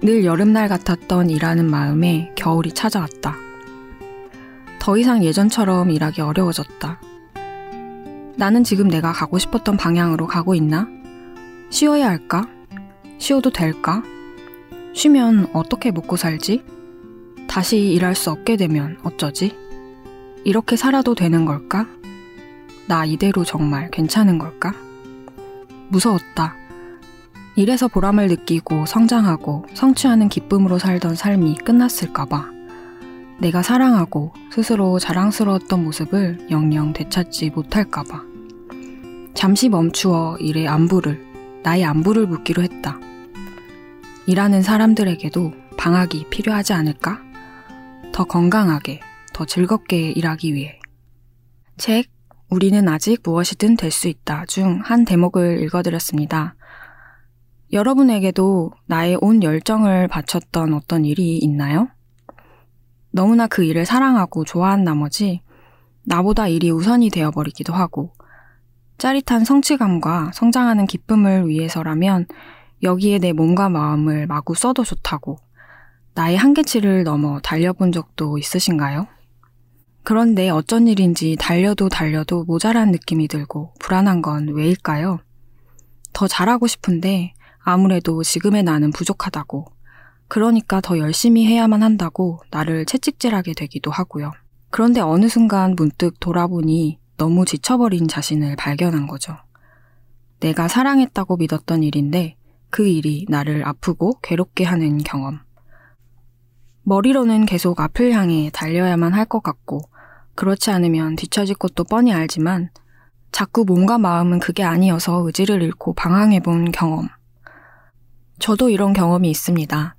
늘 여름날 같았던 일하는 마음에 겨울이 찾아왔다. 더 이상 예전처럼 일하기 어려워졌다. 나는 지금 내가 가고 싶었던 방향으로 가고 있나? 쉬어야 할까? 쉬어도 될까? 쉬면 어떻게 먹고 살지? 다시 일할 수 없게 되면 어쩌지? 이렇게 살아도 되는 걸까? 나 이대로 정말 괜찮은 걸까? 무서웠다. 일에서 보람을 느끼고 성장하고 성취하는 기쁨으로 살던 삶이 끝났을까봐. 내가 사랑하고 스스로 자랑스러웠던 모습을 영영 되찾지 못할까봐. 잠시 멈추어 일의 안부를, 나의 안부를 묻기로 했다. 일하는 사람들에게도 방학이 필요하지 않을까? 더 건강하게, 더 즐겁게 일하기 위해. 책, 우리는 아직 무엇이든 될 수 있다 중 한 대목을 읽어드렸습니다. 여러분에게도 나의 온 열정을 바쳤던 어떤 일이 있나요? 너무나 그 일을 사랑하고 좋아한 나머지 나보다 일이 우선이 되어버리기도 하고 짜릿한 성취감과 성장하는 기쁨을 위해서라면 여기에 내 몸과 마음을 마구 써도 좋다고 나의 한계치를 넘어 달려본 적도 있으신가요? 그런데 어쩐 일인지 달려도 달려도 모자란 느낌이 들고 불안한 건 왜일까요? 더 잘하고 싶은데 아무래도 지금의 나는 부족하다고. 그러니까 더 열심히 해야만 한다고 나를 채찍질하게 되기도 하고요. 그런데 어느 순간 문득 돌아보니 너무 지쳐버린 자신을 발견한 거죠. 내가 사랑했다고 믿었던 일인데 그 일이 나를 아프고 괴롭게 하는 경험. 머리로는 계속 앞을 향해 달려야만 할 것 같고, 그렇지 않으면 뒤처질 것도 뻔히 알지만, 자꾸 몸과 마음은 그게 아니어서 의지를 잃고 방황해본 경험. 저도 이런 경험이 있습니다.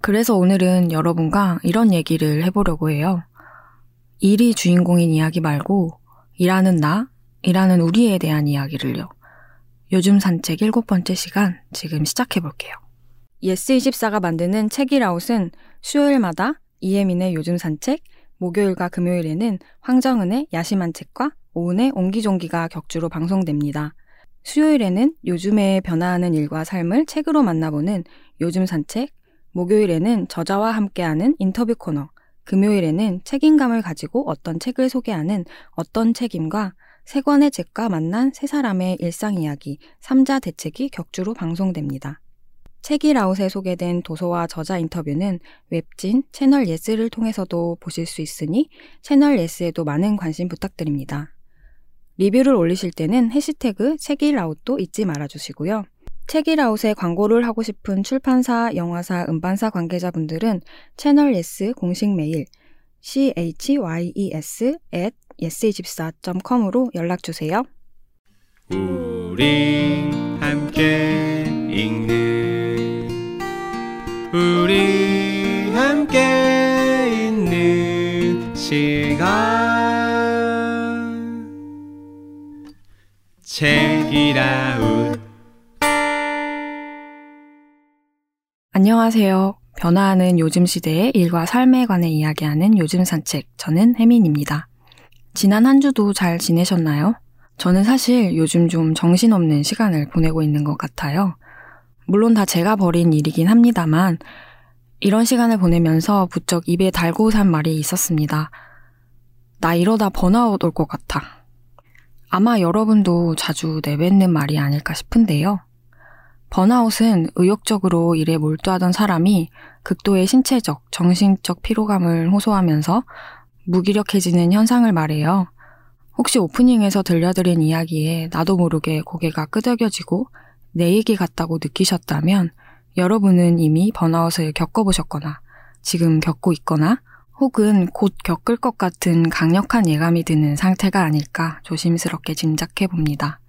그래서 오늘은 여러분과 이런 얘기를 해보려고 해요. 일이 주인공인 이야기 말고 일하는 나, 일하는 우리에 대한 이야기를요. 요즘 산책 일곱 번째 시간 지금 시작해볼게요. 예스24가 만드는 책읽아웃은 수요일마다 이혜민의 요즘 산책, 목요일과 금요일에는 황정은의 야심한 책과 오은의 옹기종기가 격주로 방송됩니다. 수요일에는 요즘에 변화하는 일과 삶을 책으로 만나보는 요즘 산책, 목요일에는 저자와 함께하는 인터뷰 코너, 금요일에는 책임감을 가지고 어떤 책을 소개하는 어떤 책임과 세 권의 책과 만난 세 사람의 일상 이야기, 삼자 대책이 격주로 방송됩니다. 책읽아웃에 소개된 도서와 저자 인터뷰는 웹진 채널 예스를 통해서도 보실 수 있으니 채널 예스에도 많은 관심 부탁드립니다. 리뷰를 올리실 때는 해시태그 책읽아웃도 잊지 말아주시고요. 책읽아웃에 광고를 하고 싶은 출판사, 영화사, 음반사 관계자분들은 채널 예스 공식 메일 chyes at yes24.com으로 연락주세요. 우리 함께 읽는 우리 함께 있는 시간 책이라웃 안녕하세요. 변화하는 요즘 시대의 일과 삶에 관해 이야기하는 요즘 산책. 저는 혜민입니다. 지난 한 주도 잘 지내셨나요? 저는 사실 요즘 좀 정신없는 시간을 보내고 있는 것 같아요. 물론 다 제가 벌인 일이긴 합니다만, 이런 시간을 보내면서 부쩍 입에 달고 산 말이 있었습니다. 나 이러다 번아웃 올 것 같아. 아마 여러분도 자주 내뱉는 말이 아닐까 싶은데요. 번아웃은 의욕적으로 일에 몰두하던 사람이 극도의 신체적, 정신적 피로감을 호소하면서 무기력해지는 현상을 말해요. 혹시 오프닝에서 들려드린 이야기에 나도 모르게 고개가 끄덕여지고 내 얘기 같다고 느끼셨다면 여러분은 이미 번아웃을 겪어보셨거나 지금 겪고 있거나 혹은 곧 겪을 것 같은 강력한 예감이 드는 상태가 아닐까 조심스럽게 짐작해 봅니다.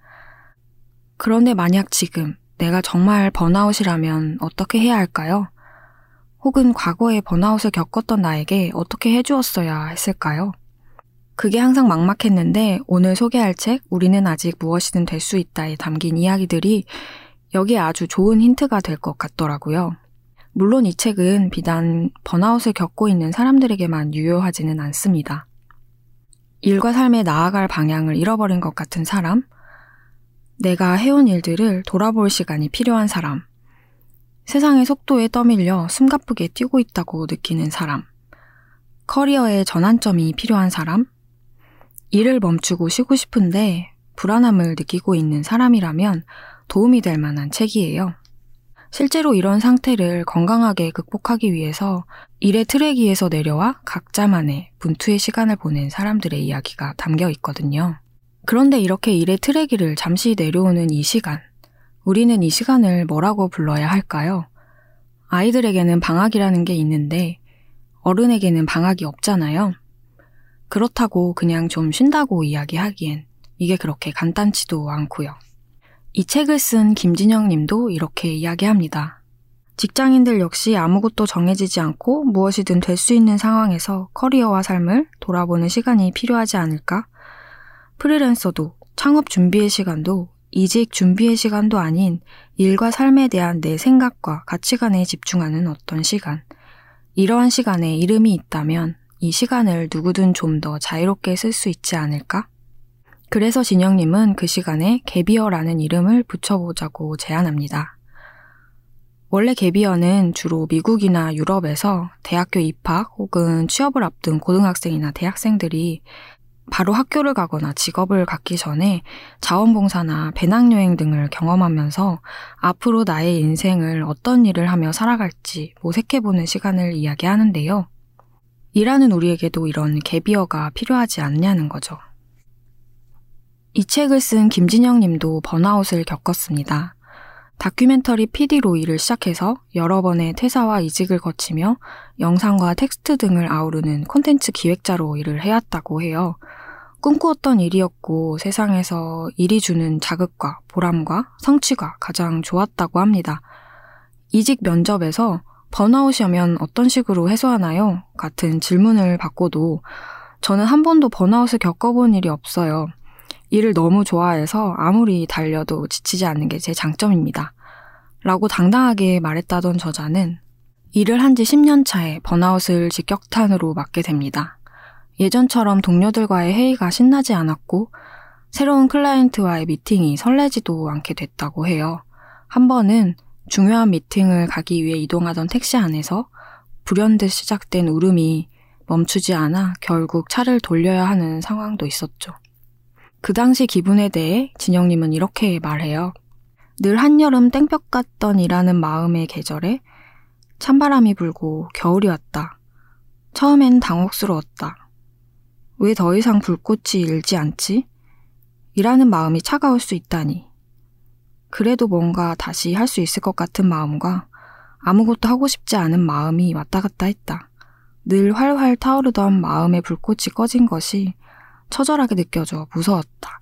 그런데 만약 지금 내가 정말 번아웃이라면 어떻게 해야 할까요? 혹은 과거에 번아웃을 겪었던 나에게 어떻게 해주었어야 했을까요? 그게 항상 막막했는데 오늘 소개할 책 우리는 아직 무엇이든 될 수 있다에 담긴 이야기들이 여기에 아주 좋은 힌트가 될 것 같더라고요. 물론 이 책은 비단 번아웃을 겪고 있는 사람들에게만 유효하지는 않습니다. 일과 삶에 나아갈 방향을 잃어버린 것 같은 사람, 내가 해온 일들을 돌아볼 시간이 필요한 사람, 세상의 속도에 떠밀려 숨가쁘게 뛰고 있다고 느끼는 사람, 커리어의 전환점이 필요한 사람, 일을 멈추고 쉬고 싶은데 불안함을 느끼고 있는 사람이라면 도움이 될 만한 책이에요. 실제로 이런 상태를 건강하게 극복하기 위해서 일의 트랙위에서 내려와 각자만의 분투의 시간을 보낸 사람들의 이야기가 담겨 있거든요. 그런데 이렇게 일의 트랙위를 잠시 내려오는 이 시간, 우리는 이 시간을 뭐라고 불러야 할까요? 아이들에게는 방학이라는 게 있는데 어른에게는 방학이 없잖아요. 그렇다고 그냥 좀 쉰다고 이야기하기엔 이게 그렇게 간단치도 않고요. 이 책을 쓴 김진영 님도 이렇게 이야기합니다. 직장인들 역시 아무것도 정해지지 않고 무엇이든 될 수 있는 상황에서 커리어와 삶을 돌아보는 시간이 필요하지 않을까? 프리랜서도 창업 준비의 시간도 이직 준비의 시간도 아닌 일과 삶에 대한 내 생각과 가치관에 집중하는 어떤 시간. 이러한 시간에 이름이 있다면 이 시간을 누구든 좀 더 자유롭게 쓸 수 있지 않을까? 그래서 진영님은 그 시간에 개비어라는 이름을 붙여보자고 제안합니다. 원래 개비어는 주로 미국이나 유럽에서 대학교 입학 혹은 취업을 앞둔 고등학생이나 대학생들이 바로 학교를 가거나 직업을 갖기 전에 자원봉사나 배낭여행 등을 경험하면서 앞으로 나의 인생을 어떤 일을 하며 살아갈지 모색해보는 시간을 이야기하는데요. 일하는 우리에게도 이런 개비어가 필요하지 않냐는 거죠. 이 책을 쓴 김진영 님도 번아웃을 겪었습니다. 다큐멘터리 PD로 일을 시작해서 여러 번의 퇴사와 이직을 거치며 영상과 텍스트 등을 아우르는 콘텐츠 기획자로 일을 해왔다고 해요. 꿈꾸었던 일이었고 세상에서 일이 주는 자극과 보람과 성취가 가장 좋았다고 합니다. 이직 면접에서 번아웃이 면 어떤 식으로 해소하나요? 같은 질문을 받고도 저는 한 번도 번아웃을 겪어본 일이 없어요. 일을 너무 좋아해서 아무리 달려도 지치지 않는 게 제 장점입니다. 라고 당당하게 말했다던 저자는 일을 한 지 10년 차에 번아웃을 직격탄으로 맞게 됩니다. 예전처럼 동료들과의 회의가 신나지 않았고 새로운 클라이언트와의 미팅이 설레지도 않게 됐다고 해요. 한 번은 중요한 미팅을 가기 위해 이동하던 택시 안에서 불현듯 시작된 울음이 멈추지 않아 결국 차를 돌려야 하는 상황도 있었죠. 그 당시 기분에 대해 진영님은 이렇게 말해요. 늘 한여름 땡볕 같던 이라는 마음의 계절에 찬바람이 불고 겨울이 왔다. 처음엔 당혹스러웠다. 왜 더 이상 불꽃이 일지 않지? 이라는 마음이 차가울 수 있다니. 그래도 뭔가 다시 할 수 있을 것 같은 마음과 아무것도 하고 싶지 않은 마음이 왔다 갔다 했다. 늘 활활 타오르던 마음의 불꽃이 꺼진 것이 처절하게 느껴져 무서웠다.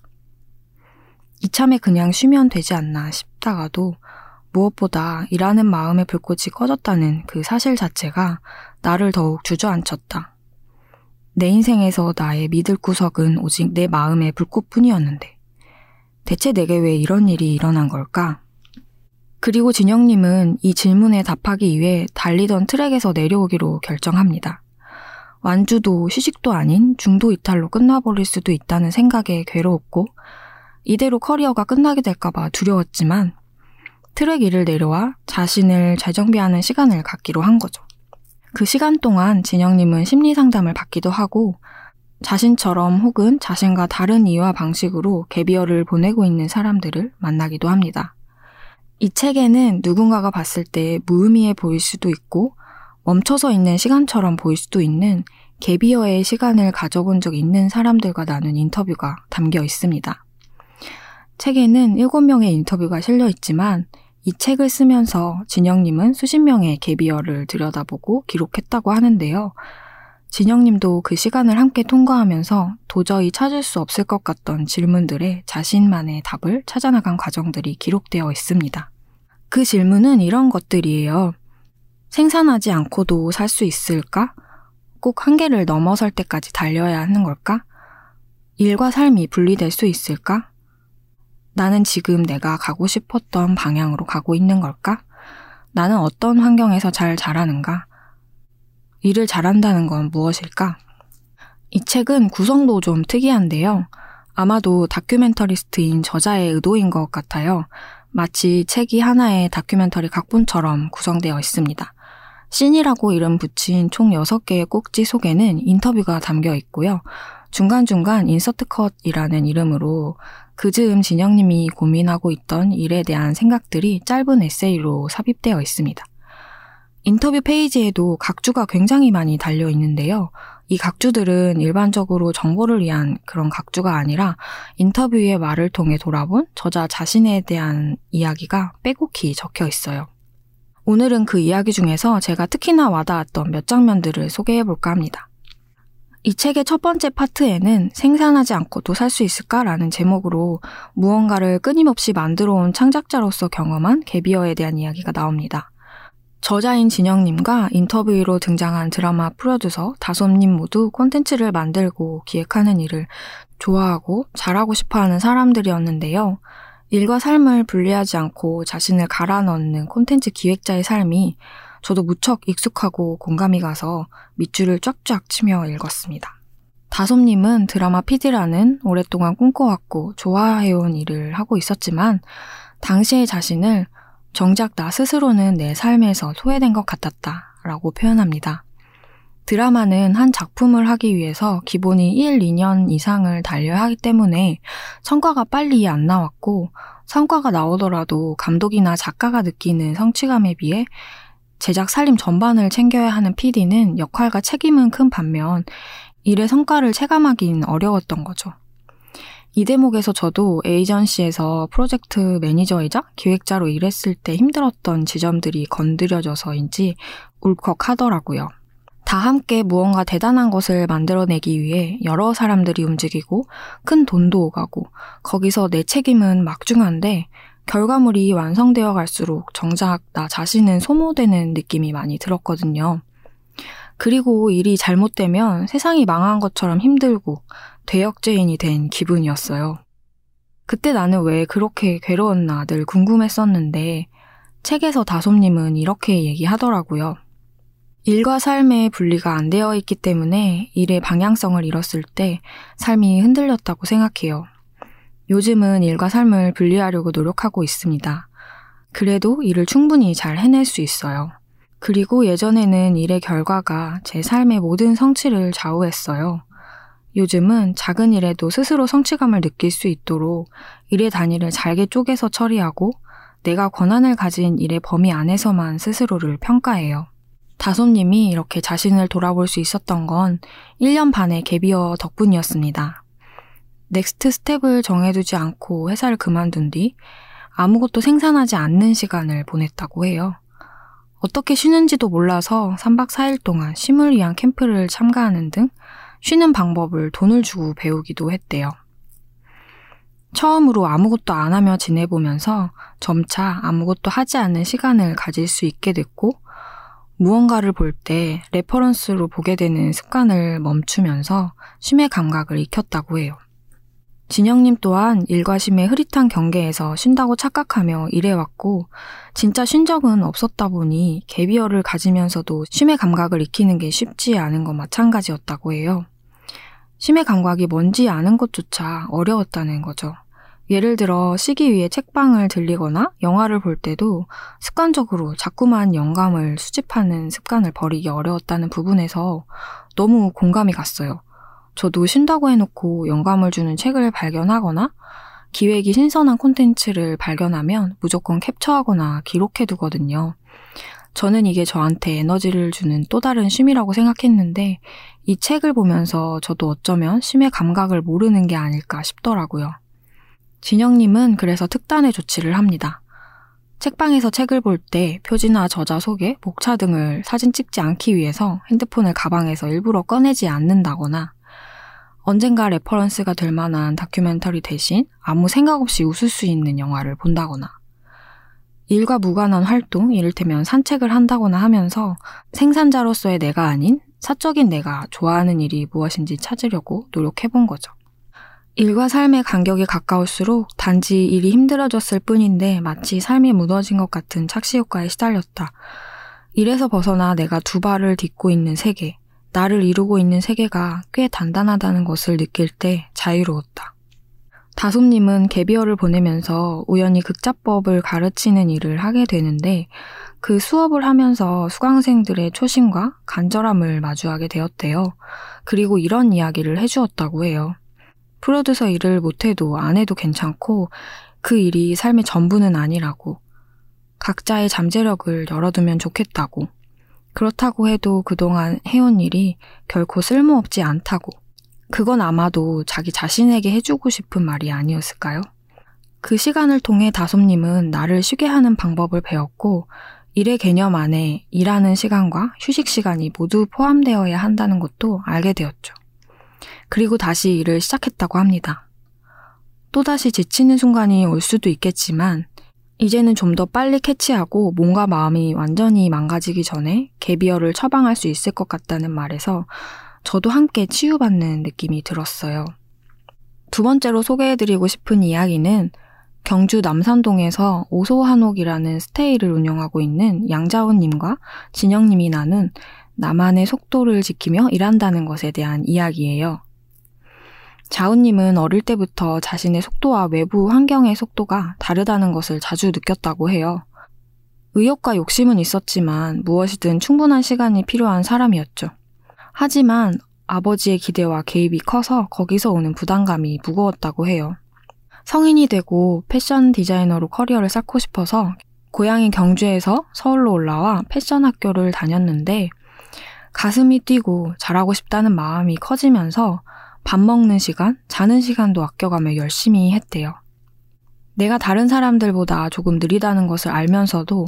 이참에 그냥 쉬면 되지 않나 싶다가도 무엇보다 일하는 마음의 불꽃이 꺼졌다는 그 사실 자체가 나를 더욱 주저앉혔다. 내 인생에서 나의 믿을 구석은 오직 내 마음의 불꽃뿐이었는데 대체 내게 왜 이런 일이 일어난 걸까? 그리고 진영님은 이 질문에 답하기 위해 달리던 트랙에서 내려오기로 결정합니다. 완주도 휴식도 아닌 중도 이탈로 끝나버릴 수도 있다는 생각에 괴로웠고 이대로 커리어가 끝나게 될까봐 두려웠지만 트랙 위를 내려와 자신을 재정비하는 시간을 갖기로 한 거죠. 그 시간 동안 진영님은 심리 상담을 받기도 하고 자신처럼 혹은 자신과 다른 이유와 방식으로 개비어를 보내고 있는 사람들을 만나기도 합니다. 이 책에는 누군가가 봤을 때 무의미해 보일 수도 있고 멈춰서 있는 시간처럼 보일 수도 있는 개비어의 시간을 가져본 적 있는 사람들과 나눈 인터뷰가 담겨 있습니다. 책에는 7명의 인터뷰가 실려 있지만 이 책을 쓰면서 진영님은 수십 명의 개비어를 들여다보고 기록했다고 하는데요. 진영님도 그 시간을 함께 통과하면서 도저히 찾을 수 없을 것 같던 질문들에 자신만의 답을 찾아나간 과정들이 기록되어 있습니다. 그 질문은 이런 것들이에요. 생산하지 않고도 살 수 있을까? 꼭 한계를 넘어설 때까지 달려야 하는 걸까? 일과 삶이 분리될 수 있을까? 나는 지금 내가 가고 싶었던 방향으로 가고 있는 걸까? 나는 어떤 환경에서 잘 자라는가? 일을 잘한다는 건 무엇일까? 이 책은 구성도 좀 특이한데요. 아마도 다큐멘터리스트인 저자의 의도인 것 같아요. 마치 책이 하나의 다큐멘터리 각본처럼 구성되어 있습니다. 씬이라고 이름 붙인 총 6개의 꼭지 속에는 인터뷰가 담겨 있고요. 중간중간 인서트 컷이라는 이름으로 그 즈음 진영님이 고민하고 있던 일에 대한 생각들이 짧은 에세이로 삽입되어 있습니다. 인터뷰 페이지에도 각주가 굉장히 많이 달려 있는데요. 이 각주들은 일반적으로 정보를 위한 그런 각주가 아니라 인터뷰의 말을 통해 돌아본 저자 자신에 대한 이야기가 빼곡히 적혀 있어요. 오늘은 그 이야기 중에서 제가 특히나 와닿았던 몇 장면들을 소개해 볼까 합니다. 이 책의 첫 번째 파트에는 생산하지 않고도 살 수 있을까라는 제목으로 무언가를 끊임없이 만들어 온 창작자로서 경험한 개비어에 대한 이야기가 나옵니다. 저자인 진영님과 인터뷰로 등장한 드라마 프로듀서 다솜님 모두 콘텐츠를 만들고 기획하는 일을 좋아하고 잘하고 싶어 하는 사람들이었는데요. 일과 삶을 분리하지 않고 자신을 갈아 넣는 콘텐츠 기획자의 삶이 저도 무척 익숙하고 공감이 가서 밑줄을 쫙쫙 치며 읽었습니다. 다솜님은 드라마 PD라는 오랫동안 꿈꿔왔고 좋아해온 일을 하고 있었지만 당시의 자신을 정작 나 스스로는 내 삶에서 소외된 것 같았다 라고 표현합니다. 드라마는 한 작품을 하기 위해서 기본이 1, 2년 이상을 달려야 하기 때문에 성과가 빨리 안 나왔고 성과가 나오더라도 감독이나 작가가 느끼는 성취감에 비해 제작 살림 전반을 챙겨야 하는 PD는 역할과 책임은 큰 반면 일의 성과를 체감하긴 어려웠던 거죠. 이 대목에서 저도 에이전시에서 프로젝트 매니저이자 기획자로 일했을 때 힘들었던 지점들이 건드려져서인지 울컥하더라고요. 다 함께 무언가 대단한 것을 만들어내기 위해 여러 사람들이 움직이고 큰 돈도 오가고 거기서 내 책임은 막중한데 결과물이 완성되어 갈수록 정작 나 자신은 소모되는 느낌이 많이 들었거든요. 그리고 일이 잘못되면 세상이 망한 것처럼 힘들고 대역죄인이 된 기분이었어요. 그때 나는 왜 그렇게 괴로웠나 늘 궁금했었는데 책에서 다솜님은 이렇게 얘기하더라고요. 일과 삶의 분리가 안 되어 있기 때문에 일의 방향성을 잃었을 때 삶이 흔들렸다고 생각해요. 요즘은 일과 삶을 분리하려고 노력하고 있습니다. 그래도 일을 충분히 잘 해낼 수 있어요. 그리고 예전에는 일의 결과가 제 삶의 모든 성취를 좌우했어요. 요즘은 작은 일에도 스스로 성취감을 느낄 수 있도록 일의 단위를 잘게 쪼개서 처리하고 내가 권한을 가진 일의 범위 안에서만 스스로를 평가해요. 다솜님이 이렇게 자신을 돌아볼 수 있었던 건 1년 반의 gap year 덕분이었습니다. next step을 정해두지 않고 회사를 그만둔 뒤 아무것도 생산하지 않는 시간을 보냈다고 해요. 어떻게 쉬는지도 몰라서 3박 4일 동안 쉼을 위한 캠프를 참가하는 등 쉬는 방법을 돈을 주고 배우기도 했대요. 처음으로 아무것도 안 하며 지내보면서 점차 아무것도 하지 않는 시간을 가질 수 있게 됐고 무언가를 볼 때 reference로 보게 되는 습관을 멈추면서 쉼의 감각을 익혔다고 해요. 진영님 또한 일과 쉼의 흐릿한 경계에서 쉰다고 착각하며 일해왔고 진짜 쉰 적은 없었다 보니 gap year를 가지면서도 쉼의 감각을 익히는 게 쉽지 않은 것 마찬가지였다고 해요. 쉼의 감각이 뭔지 아는 것조차 어려웠다는 거죠. 예를 들어 쉬기 위해 책방을 들리거나 영화를 볼 때도 습관적으로 자꾸만 영감을 수집하는 습관을 버리기 어려웠다는 부분에서 너무 공감이 갔어요. 저도 쉰다고 해놓고 영감을 주는 책을 발견하거나 기획이 신선한 콘텐츠를 발견하면 무조건 캡처하거나 기록해두거든요. 저는 이게 저한테 에너지를 주는 또 다른 쉼이라고 생각했는데 이 책을 보면서 저도 어쩌면 쉼의 감각을 모르는 게 아닐까 싶더라고요. 진영님은 그래서 특단의 조치를 합니다. 책방에서 책을 볼 때 표지나 저자 소개, 목차 등을 사진 찍지 않기 위해서 핸드폰을 가방에서 일부러 꺼내지 않는다거나 언젠가 reference가 될 만한 다큐멘터리 대신 아무 생각 없이 웃을 수 있는 영화를 본다거나 일과 무관한 활동, 이를테면 산책을 한다거나 하면서 생산자로서의 내가 아닌 사적인 내가 좋아하는 일이 무엇인지 찾으려고 노력해 본 거죠. 일과 삶의 간격이 가까울수록 단지 일이 힘들어졌을 뿐인데 마치 삶이 무너진 것 같은 착시 효과에 시달렸다. 일에서 벗어나 내가 두 발을 딛고 있는 세계, 나를 이루고 있는 세계가 꽤 단단하다는 것을 느낄 때 자유로웠다. 다솜님은 개비어를 보내면서 우연히 극자법을 가르치는 일을 하게 되는데 그 수업을 하면서 수강생들의 초심과 간절함을 마주하게 되었대요. 그리고 이런 이야기를 해주었다고 해요. 프로듀서 일을 못해도 안 해도 괜찮고 그 일이 삶의 전부는 아니라고. 각자의 잠재력을 열어두면 좋겠다고. 그렇다고 해도 그동안 해온 일이 결코 쓸모없지 않다고. 그건 아마도 자기 자신에게 해주고 싶은 말이 아니었을까요? 그 시간을 통해 다솜님은 나를 쉬게 하는 방법을 배웠고, 일의 개념 안에 일하는 시간과 휴식 시간이 모두 포함되어야 한다는 것도 알게 되었죠. 그리고 다시 일을 시작했다고 합니다. 또다시 지치는 순간이 올 수도 있겠지만, 이제는 좀 더 빨리 캐치하고 몸과 마음이 완전히 망가지기 전에 개비어를 처방할 수 있을 것 같다는 말에서 저도 함께 치유받는 느낌이 들었어요. 두 번째로 소개해드리고 싶은 이야기는 경주 남산동에서 오소한옥이라는 스테이를 운영하고 있는 양자훈님과 진영님이 나눈 나만의 속도를 지키며 일한다는 것에 대한 이야기예요. 자훈님은 어릴 때부터 자신의 속도와 외부 환경의 속도가 다르다는 것을 자주 느꼈다고 해요. 의욕과 욕심은 있었지만 무엇이든 충분한 시간이 필요한 사람이었죠. 하지만 아버지의 기대와 개입이 커서 거기서 오는 부담감이 무거웠다고 해요. 성인이 되고 패션 디자이너로 커리어를 쌓고 싶어서 고향인 경주에서 서울로 올라와 패션 학교를 다녔는데 가슴이 뛰고 잘하고 싶다는 마음이 커지면서 밥 먹는 시간, 자는 시간도 아껴가며 열심히 했대요. 내가 다른 사람들보다 조금 느리다는 것을 알면서도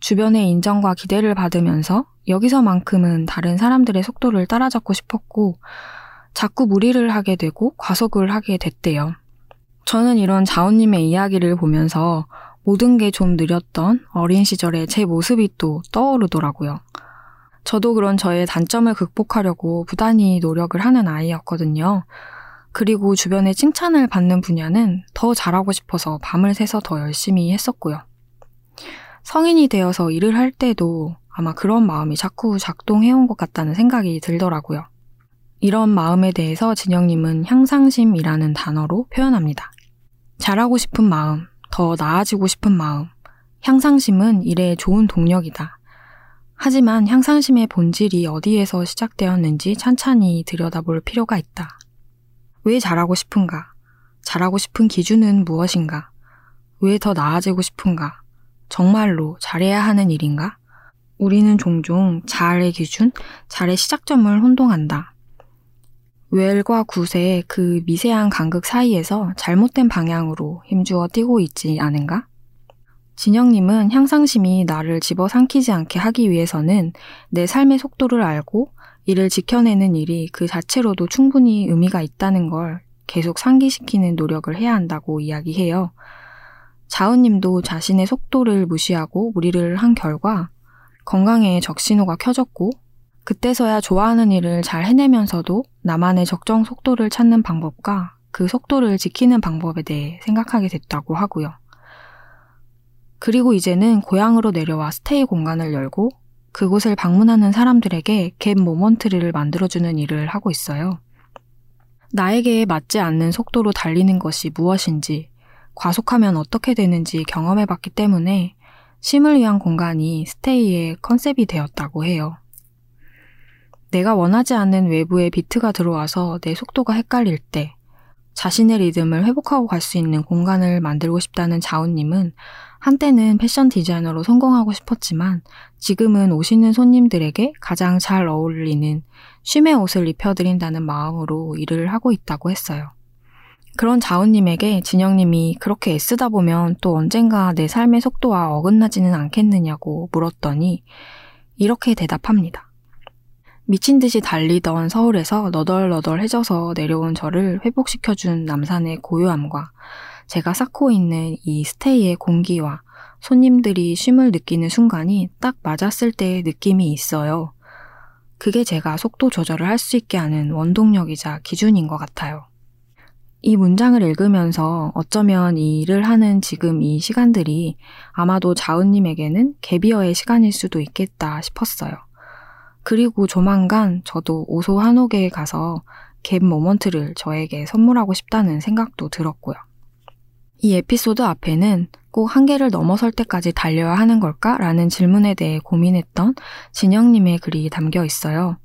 주변의 인정과 기대를 받으면서 여기서만큼은 다른 사람들의 속도를 따라잡고 싶었고 자꾸 무리를 하게 되고 과속을 하게 됐대요. 저는 이런 자원님의 이야기를 보면서 모든 게 좀 느렸던 어린 시절의 제 모습이 또 떠오르더라고요. 저도 그런 저의 단점을 극복하려고 부단히 노력을 하는 아이였거든요. 그리고 주변의 칭찬을 받는 분야는 더 잘하고 싶어서 밤을 새서 더 열심히 했었고요. 성인이 되어서 일을 할 때도 아마 그런 마음이 자꾸 작동해온 것 같다는 생각이 들더라고요. 이런 마음에 대해서 진영님은 향상심이라는 단어로 표현합니다. 잘하고 싶은 마음, 더 나아지고 싶은 마음, 향상심은 일에 좋은 동력이다. 하지만 향상심의 본질이 어디에서 시작되었는지 찬찬히 들여다볼 필요가 있다. 왜 잘하고 싶은가? 잘하고 싶은 기준은 무엇인가? 왜 더 나아지고 싶은가? 정말로 잘해야 하는 일인가? 우리는 종종 잘의 기준, 잘의 시작점을 혼동한다. 웰과 굿의 그 미세한 간극 사이에서 잘못된 방향으로 힘주어 뛰고 있지 않은가? 진영님은 향상심이 나를 집어삼키지 않게 하기 위해서는 내 삶의 속도를 알고 이를 지켜내는 일이 그 자체로도 충분히 의미가 있다는 걸 계속 상기시키는 노력을 해야 한다고 이야기해요. 자은님도 자신의 속도를 무시하고 무리를 한 결과 건강에 적신호가 켜졌고 그때서야 좋아하는 일을 잘 해내면서도 나만의 적정 속도를 찾는 방법과 그 속도를 지키는 방법에 대해 생각하게 됐다고 하고요. 그리고 이제는 고향으로 내려와 스테이 공간을 열고 그곳을 방문하는 사람들에게 갭 모먼트를 만들어주는 일을 하고 있어요. 나에게 맞지 않는 속도로 달리는 것이 무엇인지, 과속하면 어떻게 되는지 경험해 봤기 때문에 심을 위한 공간이 스테이의 컨셉이 되었다고 해요. 내가 원하지 않는 외부의 비트가 들어와서 내 속도가 헷갈릴 때 자신의 리듬을 회복하고 갈 수 있는 공간을 만들고 싶다는 자운님은 한때는 패션 디자이너로 성공하고 싶었지만 지금은 오시는 손님들에게 가장 잘 어울리는 쉼의 옷을 입혀드린다는 마음으로 일을 하고 있다고 했어요. 그런 자운님에게 진영님이 그렇게 애쓰다 보면 또 언젠가 내 삶의 속도와 어긋나지는 않겠느냐고 물었더니 이렇게 대답합니다. 미친 듯이 달리던 서울에서 너덜너덜해져서 내려온 저를 회복시켜준 남산의 고요함과 제가 쌓고 있는 이 스테이의 공기와 손님들이 쉼을 느끼는 순간이 딱 맞았을 때의 느낌이 있어요. 그게 제가 속도 조절을 할 수 있게 하는 원동력이자 기준인 것 같아요. 이 문장을 읽으면서 어쩌면 이 일을 하는 지금 이 시간들이 아마도 자은님에게는 개비어의 시간일 수도 있겠다 싶었어요. 그리고 조만간 저도 오소 한옥에 가서 갭 모먼트를 저에게 선물하고 싶다는 생각도 들었고요. 이 에피소드 앞에는 꼭 한계를 넘어설 때까지 달려야 하는 걸까? 라는 질문에 대해 고민했던 진영님의 글이 담겨 있어요.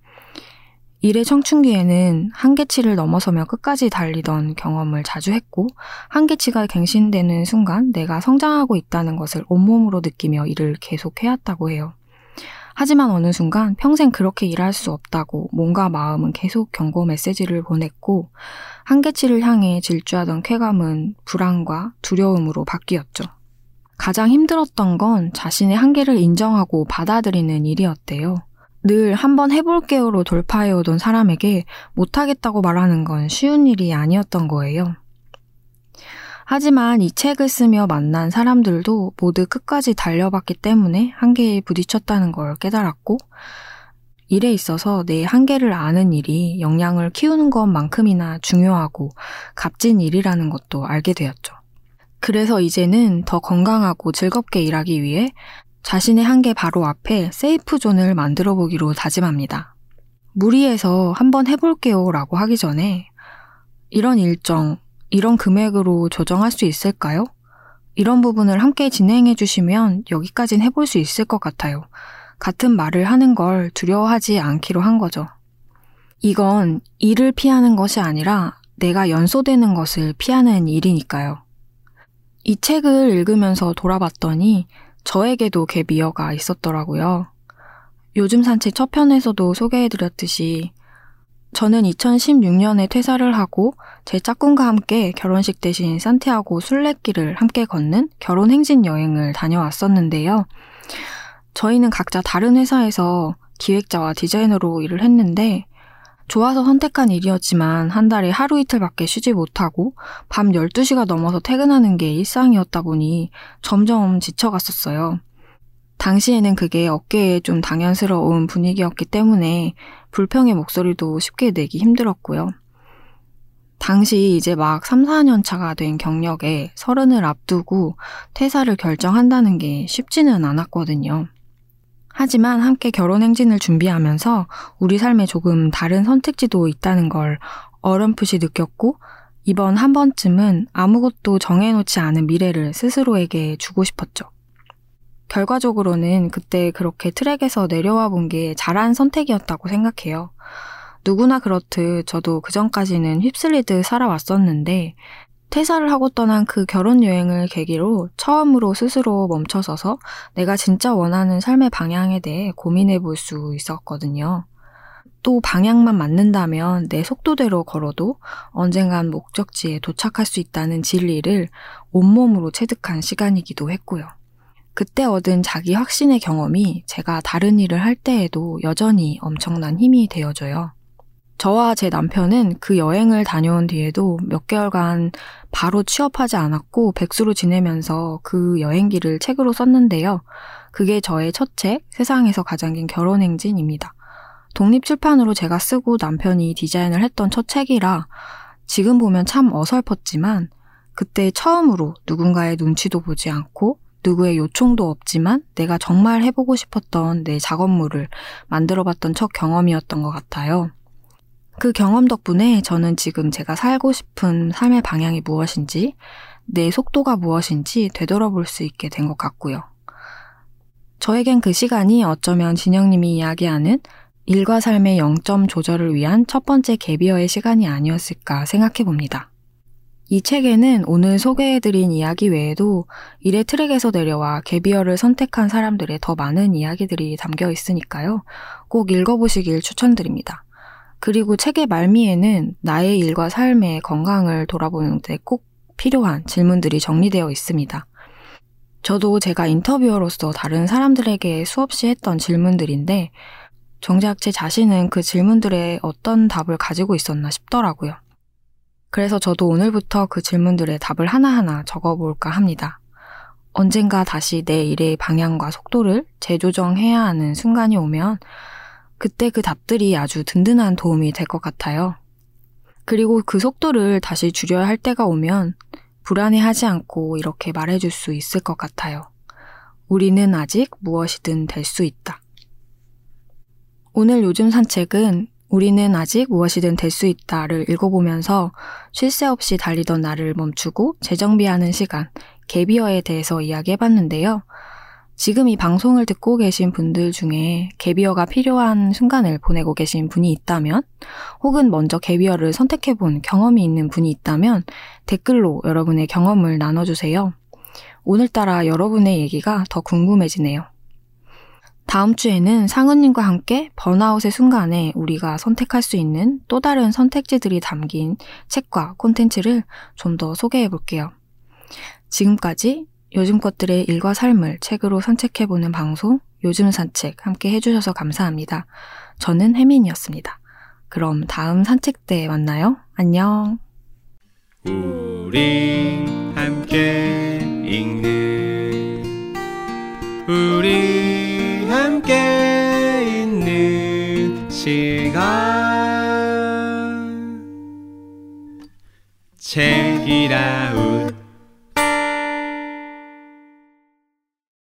일의 청춘기에는 한계치를 넘어서며 끝까지 달리던 경험을 자주 했고, 한계치가 갱신되는 순간 내가 성장하고 있다는 것을 온몸으로 느끼며 일을 계속 해왔다고 해요. 하지만 어느 순간 평생 그렇게 일할 수 없다고 뭔가 마음은 계속 경고 메시지를 보냈고, 한계치를 향해 질주하던 쾌감은 불안과 두려움으로 바뀌었죠. 가장 힘들었던 건 자신의 한계를 인정하고 받아들이는 일이었대요. 늘 한번 해볼게요로 돌파해오던 사람에게 못하겠다고 말하는 건 쉬운 일이 아니었던 거예요. 하지만 이 책을 쓰며 만난 사람들도 모두 끝까지 달려봤기 때문에 한계에 부딪혔다는 걸 깨달았고, 일에 있어서 내 한계를 아는 일이 역량을 키우는 것만큼이나 중요하고 값진 일이라는 것도 알게 되었죠. 그래서 이제는 더 건강하고 즐겁게 일하기 위해 자신의 한계 바로 앞에 세이프 존을 만들어 보기로 다짐합니다. 무리해서 한번 해볼게요 라고 하기 전에 이런 일정, 이런 금액으로 조정할 수 있을까요? 이런 부분을 함께 진행해 주시면 여기까진 해볼 수 있을 것 같아요. 같은 말을 하는 걸 두려워하지 않기로 한 거죠. 이건 일을 피하는 것이 아니라 내가 연소되는 것을 피하는 일이니까요. 이 책을 읽으면서 돌아봤더니 저에게도 개비어가 있었더라고요. 요즘 산책 첫 편에서도 소개해드렸듯이 저는 2016년에 퇴사를 하고 제 짝꿍과 함께 결혼식 대신 산티아고 순례길을 함께 걷는 결혼 행진 여행을 다녀왔었는데요. 저희는 각자 다른 회사에서 기획자와 디자이너로 일을 했는데 좋아서 선택한 일이었지만 한 달에 하루 이틀밖에 쉬지 못하고 밤 12시가 넘어서 퇴근하는 게 일상이었다 보니 점점 지쳐갔었어요. 당시에는 그게 어깨에 좀 당연스러운 분위기였기 때문에 불평의 목소리도 쉽게 내기 힘들었고요. 당시 이제 막 3, 4년 차가 된 경력에 서른을 앞두고 퇴사를 결정한다는 게 쉽지는 않았거든요. 하지만 함께 결혼 행진을 준비하면서 우리 삶에 조금 다른 선택지도 있다는 걸 어렴풋이 느꼈고 이번 한 번쯤은 아무것도 정해놓지 않은 미래를 스스로에게 주고 싶었죠. 결과적으로는 그때 그렇게 트랙에서 내려와 본 게 잘한 선택이었다고 생각해요. 누구나 그렇듯 저도 그전까지는 휩쓸리듯 살아왔었는데 퇴사를 하고 떠난 그 결혼 여행을 계기로 처음으로 스스로 멈춰서서 내가 진짜 원하는 삶의 방향에 대해 고민해 볼 수 있었거든요. 또 방향만 맞는다면 내 속도대로 걸어도 언젠간 목적지에 도착할 수 있다는 진리를 온몸으로 체득한 시간이기도 했고요. 그때 얻은 자기 확신의 경험이 제가 다른 일을 할 때에도 여전히 엄청난 힘이 되어줘요. 저와 제 남편은 그 여행을 다녀온 뒤에도 몇 개월간 바로 취업하지 않았고 백수로 지내면서 그 여행기를 책으로 썼는데요. 그게 저의 첫 책, 세상에서 가장 긴 결혼 행진입니다. 독립출판으로 제가 쓰고 남편이 디자인을 했던 첫 책이라 지금 보면 참 어설펐지만 그때 처음으로 누군가의 눈치도 보지 않고 누구의 요청도 없지만 내가 정말 해보고 싶었던 내 작업물을 만들어봤던 첫 경험이었던 것 같아요. 그 경험 덕분에 저는 지금 제가 살고 싶은 삶의 방향이 무엇인지, 내 속도가 무엇인지 되돌아볼 수 있게 된 것 같고요. 저에겐 그 시간이 어쩌면 진영님이 이야기하는 일과 삶의 영점 조절을 위한 첫 번째 개비어의 시간이 아니었을까 생각해 봅니다. 이 책에는 오늘 소개해드린 이야기 외에도 일의 트랙에서 내려와 개비어를 선택한 사람들의 더 많은 이야기들이 담겨 있으니까요. 꼭 읽어보시길 추천드립니다. 그리고 책의 말미에는 나의 일과 삶의 건강을 돌아보는데 꼭 필요한 질문들이 정리되어 있습니다. 저도 제가 인터뷰어로서 다른 사람들에게 수없이 했던 질문들인데 정작 제 자신은 그 질문들에 어떤 답을 가지고 있었나 싶더라고요. 그래서 저도 오늘부터 그 질문들의 답을 하나하나 적어볼까 합니다. 언젠가 다시 내 일의 방향과 속도를 재조정해야 하는 순간이 오면 그때 그 답들이 아주 든든한 도움이 될 것 같아요. 그리고 그 속도를 다시 줄여야 할 때가 오면 불안해하지 않고 이렇게 말해줄 수 있을 것 같아요. 우리는 아직 무엇이든 될 수 있다. 오늘 요즘 산책은 우리는 아직 무엇이든 될 수 있다를 읽어보면서 쉴 새 없이 달리던 나를 멈추고 재정비하는 시간, 개비어에 대해서 이야기해봤는데요. 지금 이 방송을 듣고 계신 분들 중에 개비어가 필요한 순간을 보내고 계신 분이 있다면, 혹은 먼저 개비어를 선택해본 경험이 있는 분이 있다면 댓글로 여러분의 경험을 나눠주세요. 오늘따라 여러분의 얘기가 더 궁금해지네요. 다음 주에는 상은님과 함께 번아웃의 순간에 우리가 선택할 수 있는 또 다른 선택지들이 담긴 책과 콘텐츠를 좀 더 소개해 볼게요. 지금까지 요즘 것들의 일과 삶을 책으로 산책해보는 방송 요즘 산책 함께 해주셔서 감사합니다. 저는 혜민이었습니다. 그럼 다음 산책 때 만나요. 안녕. 우리 함께 읽는 우리 함께 있는 시간. 책이라